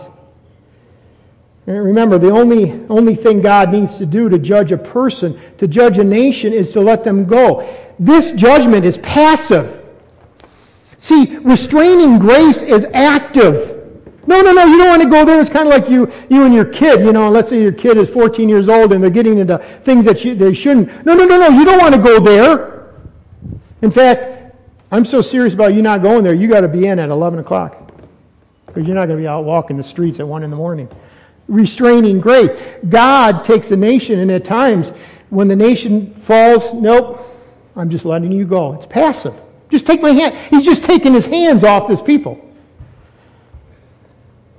And remember, the only, only thing God needs to do to judge a person, to judge a nation, is to let them go. This judgment is passive. See, restraining grace is active. No, no, no, you don't want to go there. It's kind of like you, you and your kid. You know, let's say your kid is 14 years old and they're getting into things that you, they shouldn't. No, no, no, no, you don't want to go there. In fact, I'm so serious about you not going there, you got to be in at 11 o'clock. Because you're not going to be out walking the streets at 1 in the morning. Restraining grace. God takes a nation, and at times, when the nation falls, nope, I'm just letting you go. It's passive. Just take my hand. He's just taking his hands off this people.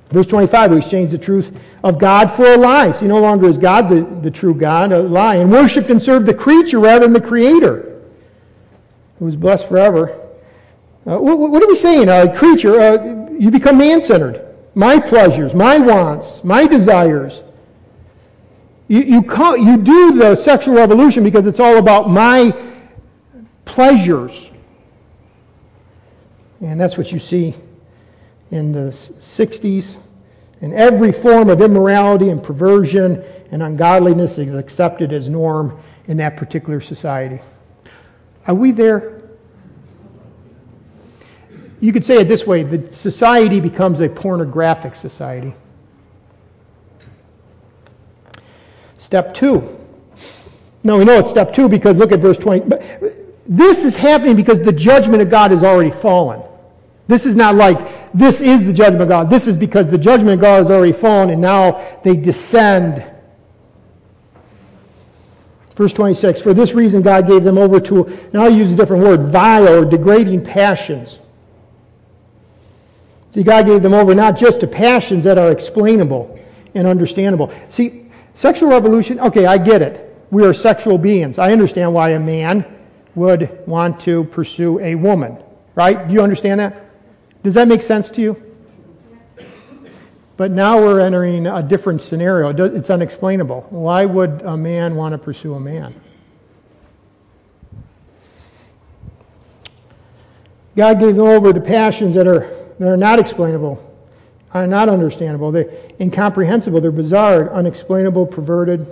Verse 25, we exchange the truth of God for a lie. So no longer is God the, the true God, a lie. And worshiped and served the creature rather than the Creator, who is blessed forever. Uh, what, what, are we saying? A creature, uh, you become man centered. My pleasures, my wants, my desires. You, you, call, you do the sexual revolution because it's all about my pleasures. And that's what you see in the 60s. And every form of immorality and perversion and ungodliness is accepted as norm in that particular society. Are we there? You could say it this way the society becomes a pornographic society. Step two. Now we know it's step two because look at verse 20. But this is happening because the judgment of God has already fallen. This is not like this is the judgment of God. This is because the judgment of God has already fallen and now they descend. Verse 26 For this reason, God gave them over to, and I'll use a different word, vile or degrading passions. See, God gave them over not just to passions that are explainable and understandable. See, sexual revolution, okay, I get it. We are sexual beings. I understand why a man would want to pursue a woman, right? Do you understand that? Does that make sense to you? But now we're entering a different scenario. It's unexplainable. Why would a man want to pursue a man? God gave them over to passions that are, that are not explainable, are not understandable. They're incomprehensible. They're bizarre, unexplainable, perverted.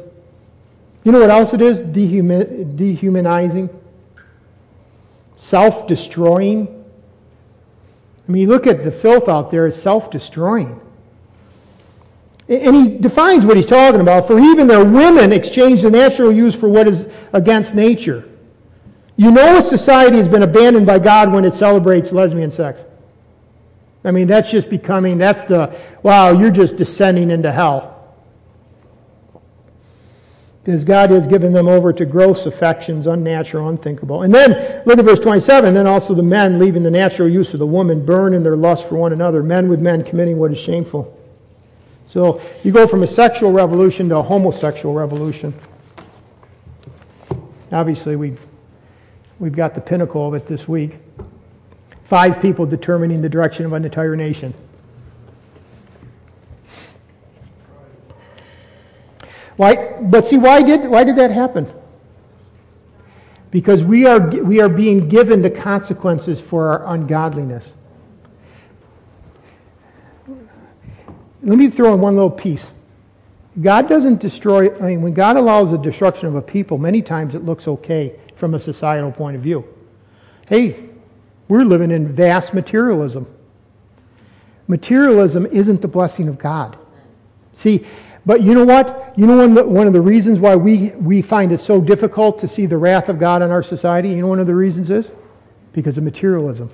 You know what else it is? dehumanizing, self destroying. I mean, look at the filth out there, it's self destroying. And he defines what he's talking about. For even their women exchange the natural use for what is against nature. You know a society has been abandoned by God when it celebrates lesbian sex. I mean, that's just becoming, that's the, wow, you're just descending into hell because God has given them over to gross affections, unnatural, unthinkable. And then, look at verse 27, then also the men, leaving the natural use of the woman, burn in their lust for one another, men with men committing what is shameful. So you go from a sexual revolution to a homosexual revolution. Obviously, we, we've got the pinnacle of it this week. Five people determining the direction of an entire nation. Why? But see, why did, why did that happen? Because we are, we are being given the consequences for our ungodliness. let me throw in one little piece. God doesn't destroy, I mean, when God allows the destruction of a people, many times it looks okay from a societal point of view. Hey, we're living in vast materialism. Materialism isn't the blessing of God. See, but you know what? You know one, one of the reasons why we, we find it so difficult to see the wrath of God in our society? You know one of the reasons is? Because of materialism.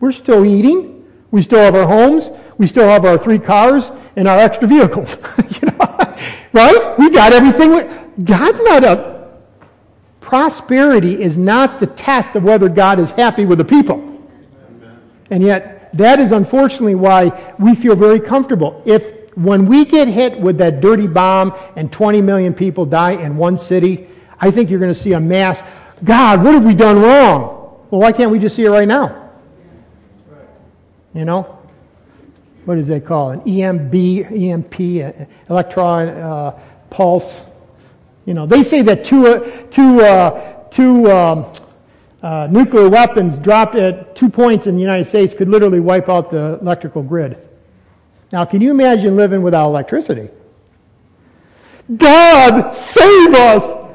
We're still eating. We still have our homes. We still have our three cars and our extra vehicles. you know? right? We got everything. God's not a. Prosperity is not the test of whether God is happy with the people. And yet, that is unfortunately why we feel very comfortable. If when we get hit with that dirty bomb and 20 million people die in one city, I think you're going to see a mass. God, what have we done wrong? Well, why can't we just see it right now? You know? What does they call it? EMB, EMP, uh, electron uh, pulse. You know, they say that two, uh, two, uh, two um, uh, nuclear weapons dropped at two points in the United States could literally wipe out the electrical grid. Now, can you imagine living without electricity? God, save us!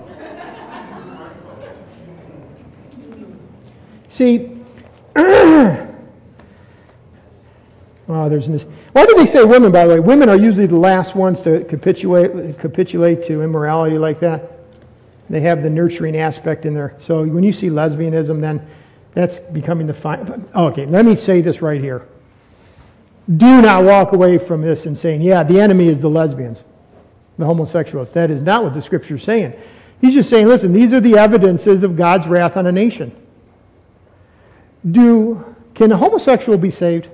See, oh, there's this. Why do they say women, by the way? Women are usually the last ones to capitulate, capitulate to immorality like that. They have the nurturing aspect in there. So when you see lesbianism, then that's becoming the fine. Oh, okay, let me say this right here do not walk away from this and saying, yeah, the enemy is the lesbians, the homosexuals. That is not what the scripture is saying. He's just saying, listen, these are the evidences of God's wrath on a nation. Do can a homosexual be saved?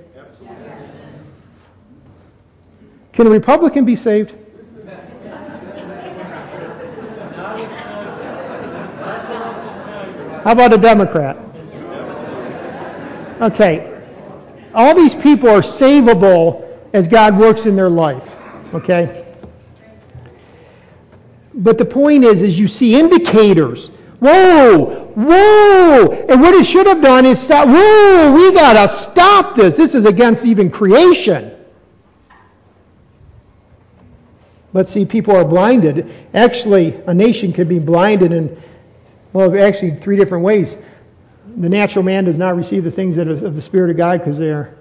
Can a Republican be saved? How about a Democrat? Okay, all these people are savable as God works in their life. Okay? But the point is, is you see indicators. Whoa, whoa. And what it should have done is stop. Whoa, we got to stop this. This is against even creation. But see, people are blinded. Actually, a nation could be blinded in, well, actually, three different ways the natural man does not receive the things that are of the Spirit of God because they're,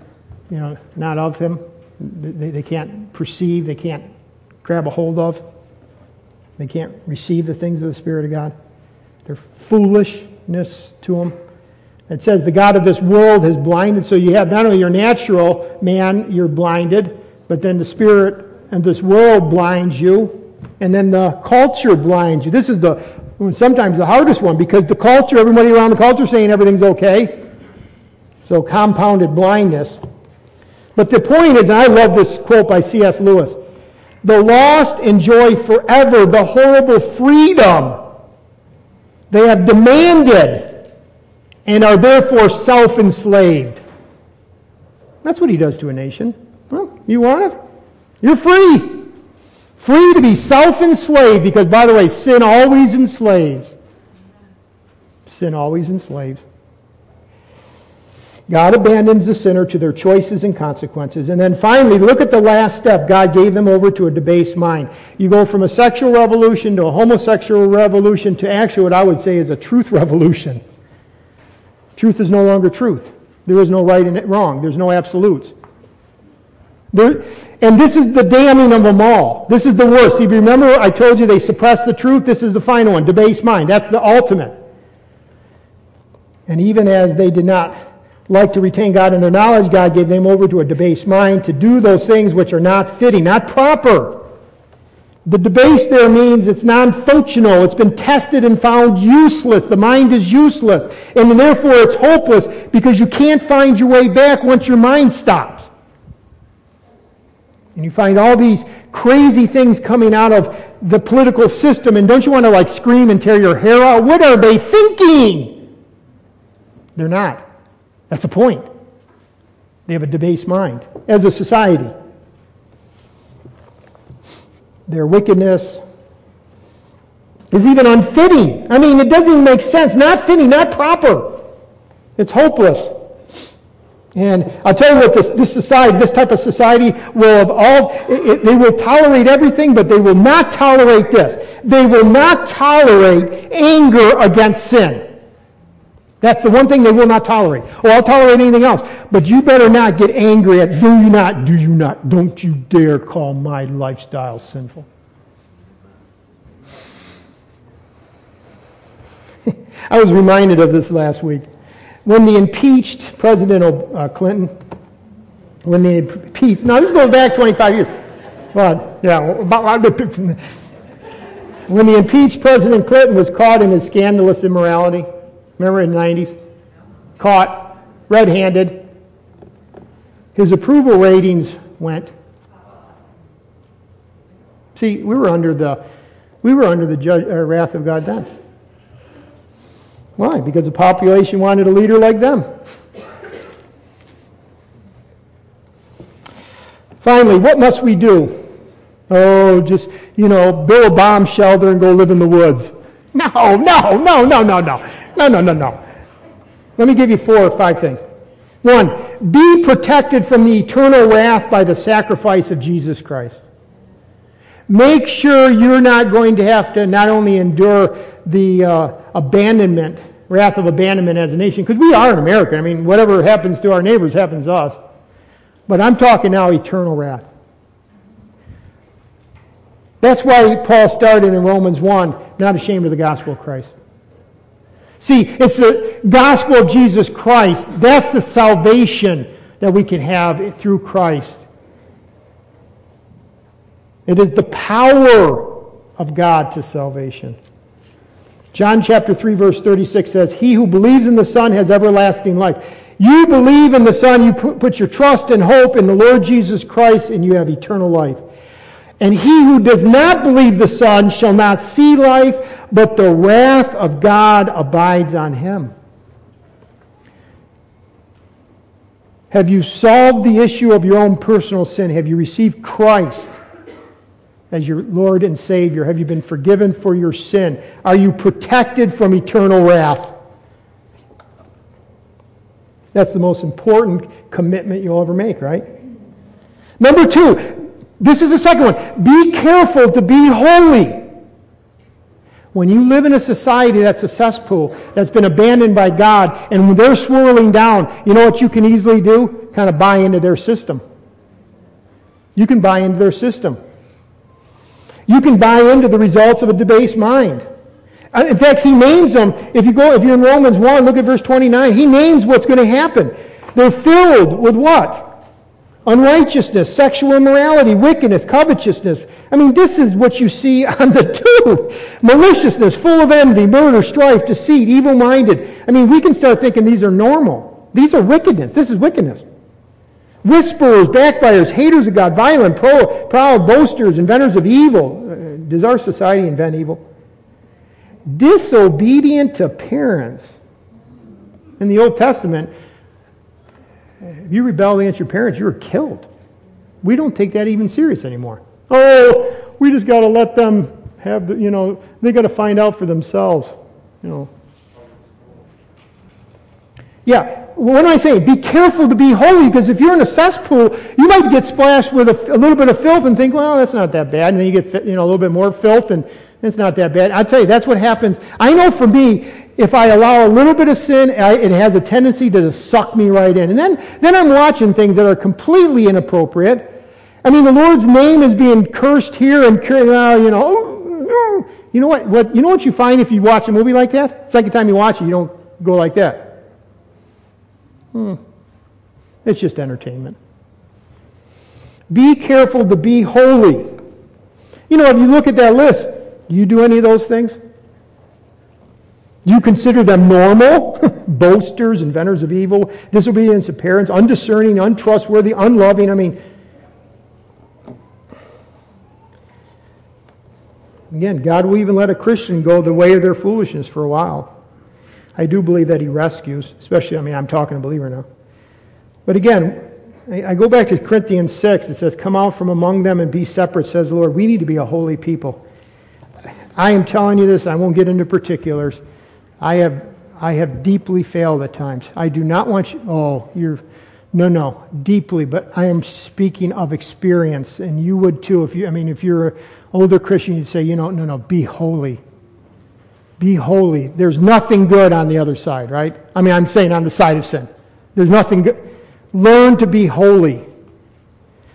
you know, not of Him. They, they can't perceive, they can't grab a hold of, they can't receive the things of the Spirit of God. They're foolishness to them. It says the God of this world has blinded, so you have not only your natural man, you're blinded, but then the Spirit and this world blinds you, and then the culture blinds you. This is the Mm, sometimes the hardest one because the culture, everybody around the culture saying everything's okay. So compounded blindness. But the point is, I love this quote by C.S. Lewis the lost enjoy forever the horrible freedom they have demanded and are therefore self enslaved. That's what he does to a nation. Well, you want it? You're free. Free to be self enslaved, because, by the way, sin always enslaves. Sin always enslaves. God abandons the sinner to their choices and consequences. And then finally, look at the last step. God gave them over to a debased mind. You go from a sexual revolution to a homosexual revolution to actually what I would say is a truth revolution. Truth is no longer truth. There is no right and wrong. There's no absolutes. There, and this is the damning of them all. This is the worst. You remember, I told you they suppress the truth. This is the final one, debased mind. That's the ultimate. And even as they did not like to retain God in their knowledge, God gave them over to a debased mind to do those things which are not fitting, not proper. The debased there means it's non functional. It's been tested and found useless. The mind is useless. And therefore it's hopeless because you can't find your way back once your mind stops. And you find all these crazy things coming out of the political system, and don't you want to like scream and tear your hair out? What are they thinking? They're not. That's the point. They have a debased mind as a society. Their wickedness is even unfitting. I mean, it doesn't even make sense. Not fitting, not proper. It's hopeless. And I'll tell you what, this, this society, this type of society will evolve. It, it, they will tolerate everything, but they will not tolerate this. They will not tolerate anger against sin. That's the one thing they will not tolerate. Oh, I'll tolerate anything else. But you better not get angry at, do you not, do you not, don't you dare call my lifestyle sinful. I was reminded of this last week. When the impeached President uh, Clinton, when they impeached, now this goes back 25 years. Well, yeah, when the impeached President Clinton was caught in his scandalous immorality, remember in the 90s? Caught red handed. His approval ratings went. See, we were under the, we were under the judge, uh, wrath of God then. Why? Because the population wanted a leader like them. Finally, what must we do? Oh, just, you know, build a bomb shelter and go live in the woods. No, no, no, no, no, no. No, no, no, no. Let me give you four or five things. One, be protected from the eternal wrath by the sacrifice of Jesus Christ. Make sure you're not going to have to not only endure the uh, abandonment wrath of abandonment as a nation, because we are an American. I mean, whatever happens to our neighbors happens to us. But I'm talking now eternal wrath. That's why Paul started in Romans 1, not ashamed of the gospel of Christ. See, it's the gospel of Jesus Christ. That's the salvation that we can have through Christ. It is the power of God to salvation. John chapter 3 verse 36 says, He who believes in the Son has everlasting life. You believe in the Son, you put your trust and hope in the Lord Jesus Christ, and you have eternal life. And he who does not believe the Son shall not see life, but the wrath of God abides on him. Have you solved the issue of your own personal sin? Have you received Christ as your Lord and Savior? Have you been forgiven for your sin? Are you protected from eternal wrath? That's the most important commitment you'll ever make, right? Number two, this is the second one. Be careful to be holy. When you live in a society that's a cesspool, that's been abandoned by God, and when they're swirling down, you know what you can easily do? Kind of buy into their system. You can buy into their system. You can buy into the results of a debased mind. Uh, in fact, he names them. If you go, if you're in Romans 1, look at verse 29. He names what's going to happen. They're filled with what? Unrighteousness, sexual immorality, wickedness, covetousness. I mean, this is what you see on the tube. Maliciousness, full of envy, murder, strife, deceit, evil minded. I mean, we can start thinking these are normal. These are wickedness. This is wickedness whisperers, backbiters, haters of God, violent, pro, proud, boasters, inventors of evil. Uh, does our society invent evil? Disobedient to parents. In the Old Testament, if you rebelled against your parents, you were killed. We don't take that even serious anymore. Oh, we just got to let them have the, you know, they got to find out for themselves. You know, yeah, what am I saying? Be careful to be holy because if you're in a cesspool, you might get splashed with a, a, little bit of filth and think, well, that's not that bad. And then you get you know, a little bit more filth and it's not that bad. I'll tell you, that's what happens. I know for me, if I allow a little bit of sin, I, it has a tendency to just suck me right in. And then, then I'm watching things that are completely inappropriate. I mean, the Lord's name is being cursed here and, uh, you know, you know what, what, you know what you find if you watch a movie like that? Second time you watch it, you don't go like that. Hmm. It's just entertainment. Be careful to be holy. You know, if you look at that list, do you do any of those things? You consider them normal? Boasters, inventors of evil, disobedience to parents, undiscerning, untrustworthy, unloving. I mean, again, God will even let a Christian go the way of their foolishness for a while. I do believe that he rescues, especially, I mean, I'm talking a believer now. But again, I go back to Corinthians 6. It says, Come out from among them and be separate, says the Lord. We need to be a holy people. I am telling you this, I won't get into particulars. I have, I have deeply failed at times. I do not want you, oh, you're No, no, deeply, but I am speaking of experience, and you would too. If you, I mean, if you're an older Christian, you'd say, you know, no, no, be holy. Be holy. There's nothing good on the other side, right? I mean, I'm saying on the side of sin. There's nothing good. Learn to be holy.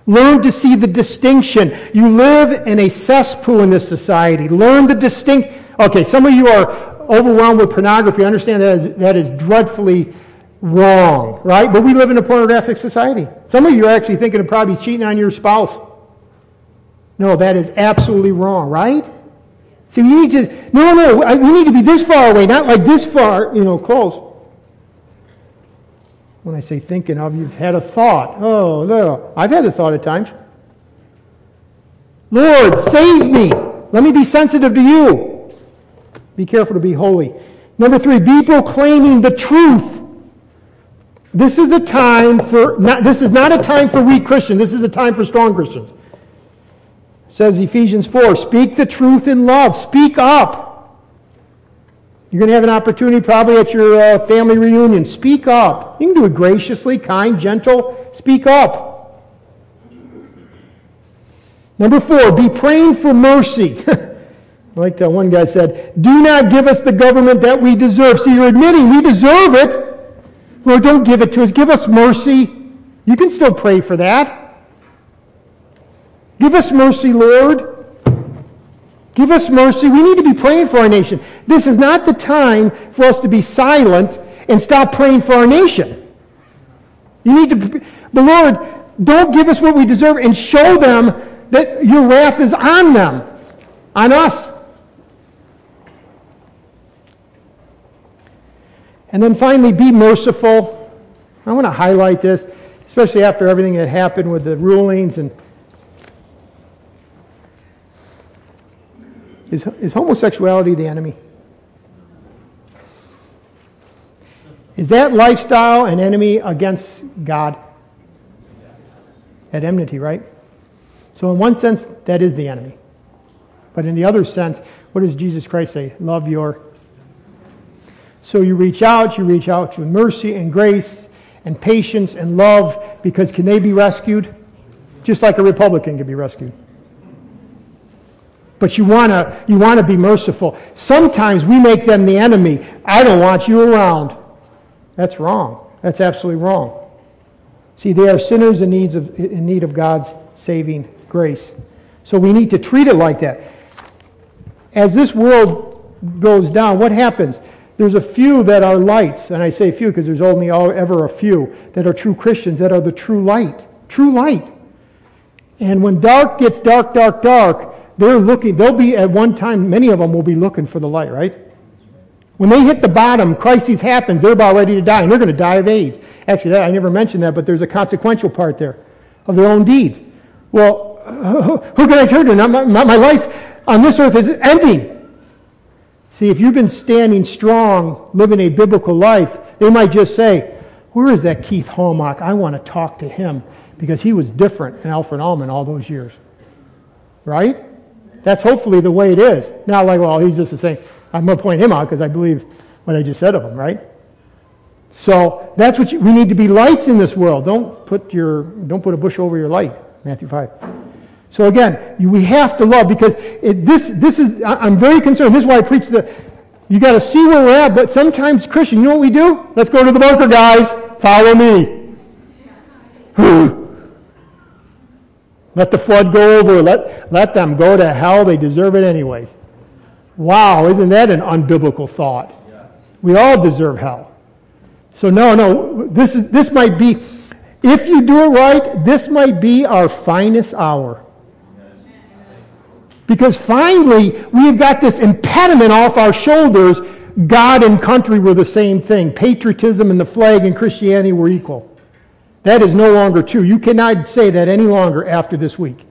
Learn to see the distinction. You live in a cesspool in this society. Learn the distinct. Okay, some of you are overwhelmed with pornography. Understand that is, that is dreadfully wrong, right? But we live in a pornographic society. Some of you are actually thinking of probably cheating on your spouse. No, that is absolutely wrong, right? See, we need to, no, no, we need to be this far away, not like this far, you know, close. When I say thinking of, you've had a thought. Oh, no. I've had a thought at times. Lord, save me. Let me be sensitive to you. Be careful to be holy. Number three, be proclaiming the truth. This is a time for, not, this is not a time for weak Christians. This is a time for strong Christians. Says Ephesians 4, speak the truth in love. Speak up. You're going to have an opportunity probably at your uh, family reunion. Speak up. You can do it graciously, kind, gentle. Speak up. Number four, be praying for mercy. like that one guy said, do not give us the government that we deserve. See, you're admitting we deserve it. Lord, don't give it to us. Give us mercy. You can still pray for that. Give us mercy, Lord. Give us mercy. We need to be praying for our nation. This is not the time for us to be silent and stop praying for our nation. You need to, the Lord, don't give us what we deserve and show them that your wrath is on them, on us. And then finally, be merciful. I want to highlight this, especially after everything that happened with the rulings and is, is homosexuality the enemy? Is that lifestyle an enemy against God? At enmity, right? So, in one sense, that is the enemy. But in the other sense, what does Jesus Christ say? Love your so you reach out, you reach out with mercy and grace and patience and love because can they be rescued? Just like a Republican can be rescued. But you want to you want to be merciful. Sometimes we make them the enemy. I don't want you around. That's wrong. That's absolutely wrong. See, they are sinners in, needs of, in need of God's saving grace. So we need to treat it like that. As this world goes down, what happens? There's a few that are lights, and I say few because there's only ever a few that are true Christians that are the true light. True light. And when dark gets dark, dark, dark, they're looking, they'll be at one time, many of them will be looking for the light, right? When they hit the bottom, crisis happens, they're about ready to die, and they're going to die of AIDS. Actually, that, I never mentioned that, but there's a consequential part there of their own deeds. Well, who can I turn to? Now, my, my life on this earth is ending. See, if you've been standing strong, living a biblical life, they might just say, Where is that Keith Hallmark? I want to talk to him because he was different in Alfred Almond all those years. Right? That's hopefully the way it is. Not like, well, he's just saying. I'm going to point him out because I believe what I just said of him, right? So that's what you, we need to be lights in this world. Don't put your don't put a bush over your light. Matthew five. So again, we have to love because it, this, this is, I'm very concerned. This is why I preach the, you got to see where we're at, but sometimes, Christian, you know what we do? Let's go to the bunker, guys. Follow me. let the flood go over. Let, let them go to hell. They deserve it anyways. Wow, isn't that an unbiblical thought? We all deserve hell. So no, no, this, is, this might be, if you do it right, this might be our finest hour. Because finally, we've got this impediment off our shoulders. God and country were the same thing. Patriotism and the flag and Christianity were equal. That is no longer true. You cannot say that any longer after this week.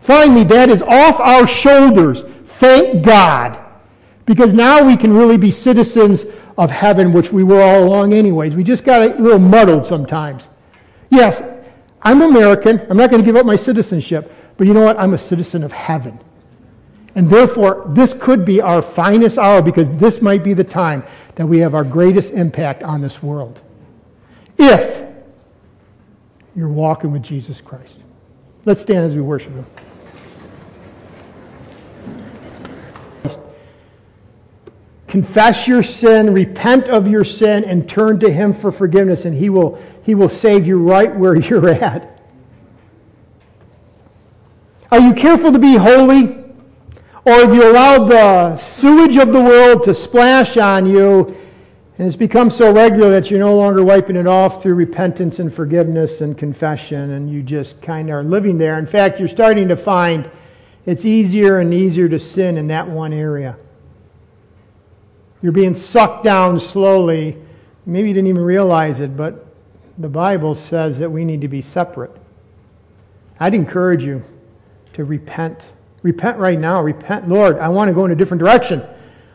Finally, that is off our shoulders. Thank God. Because now we can really be citizens of heaven, which we were all along anyways. We just got a little muddled sometimes. Yes, I'm American. I'm not going to give up my citizenship. But you know what? I'm a citizen of heaven. And therefore, this could be our finest hour because this might be the time that we have our greatest impact on this world. If you're walking with Jesus Christ. Let's stand as we worship Him. Confess your sin, repent of your sin, and turn to Him for forgiveness, and He will, he will save you right where you're at. Are you careful to be holy? Or have you allowed the sewage of the world to splash on you and it's become so regular that you're no longer wiping it off through repentance and forgiveness and confession, and you just kind of are living there. In fact, you're starting to find it's easier and easier to sin in that one area. You're being sucked down slowly. Maybe you didn't even realize it, but the Bible says that we need to be separate. I'd encourage you to repent. Repent right now. Repent, Lord, I want to go in a different direction.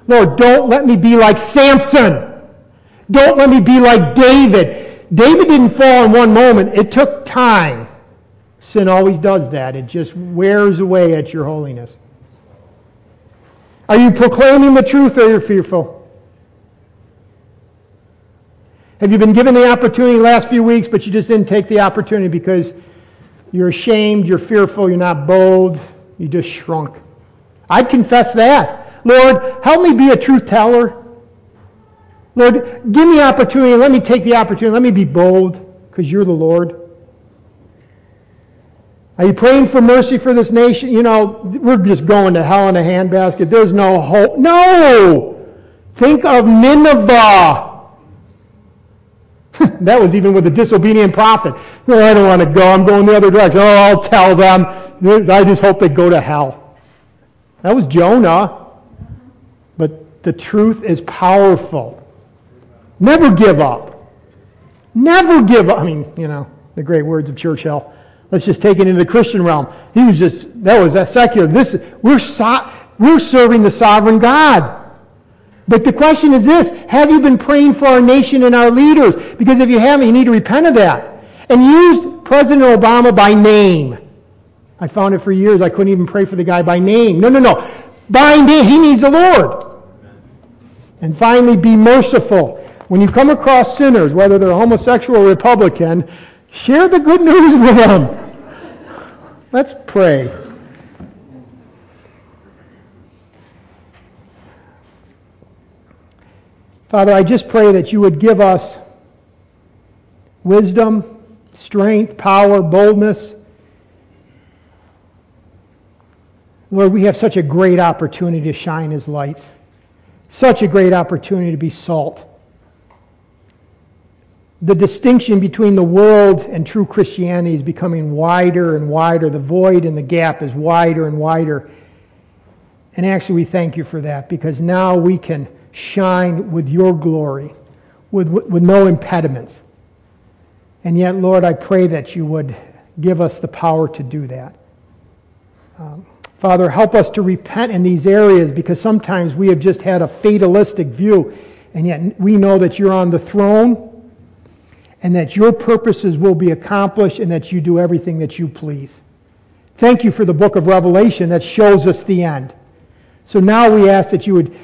Lord, don't let me be like Samson. Don't let me be like David. David didn't fall in one moment, it took time. Sin always does that, it just wears away at your holiness. Are you proclaiming the truth or are you fearful? Have you been given the opportunity the last few weeks, but you just didn't take the opportunity because you're ashamed, you're fearful, you're not bold, you just shrunk? I'd confess that. Lord, help me be a truth teller. Lord, give me opportunity. Let me take the opportunity. Let me be bold because you're the Lord. Are you praying for mercy for this nation? You know, we're just going to hell in a handbasket. There's no hope. No! Think of Nineveh. that was even with a disobedient prophet. No, I don't want to go. I'm going the other direction. Oh, I'll tell them. I just hope they go to hell. That was Jonah. But the truth is powerful. Never give up. Never give up. I mean, you know, the great words of Churchill. Let's just take it into the Christian realm. He was just, that was that secular. This, we're, so, we're serving the sovereign God. But the question is this Have you been praying for our nation and our leaders? Because if you haven't, you need to repent of that. And use President Obama by name. I found it for years. I couldn't even pray for the guy by name. No, no, no. By name, he needs the Lord. And finally, be merciful. When you come across sinners, whether they're homosexual or Republican, share the good news with them. Let's pray. Father, I just pray that you would give us wisdom, strength, power, boldness. Lord, we have such a great opportunity to shine as lights, such a great opportunity to be salt the distinction between the world and true Christianity is becoming wider and wider. The void and the gap is wider and wider. And actually, we thank you for that because now we can shine with your glory, with, with no impediments. And yet, Lord, I pray that you would give us the power to do that. Um, Father, help us to repent in these areas because sometimes we have just had a fatalistic view, and yet we know that you're on the throne and that your purposes will be accomplished and that you do everything that you please. Thank you for the book of Revelation that shows us the end. So now we ask that you would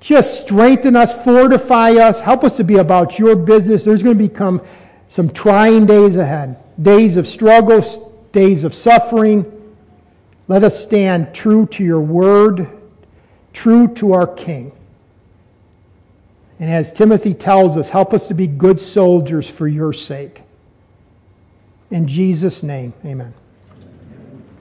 just strengthen us, fortify us, help us to be about your business. There's going to become some trying days ahead days of struggles, days of suffering. Let us stand true to your word, true to our King. And as Timothy tells us, help us to be good soldiers for your sake. In Jesus' name, amen.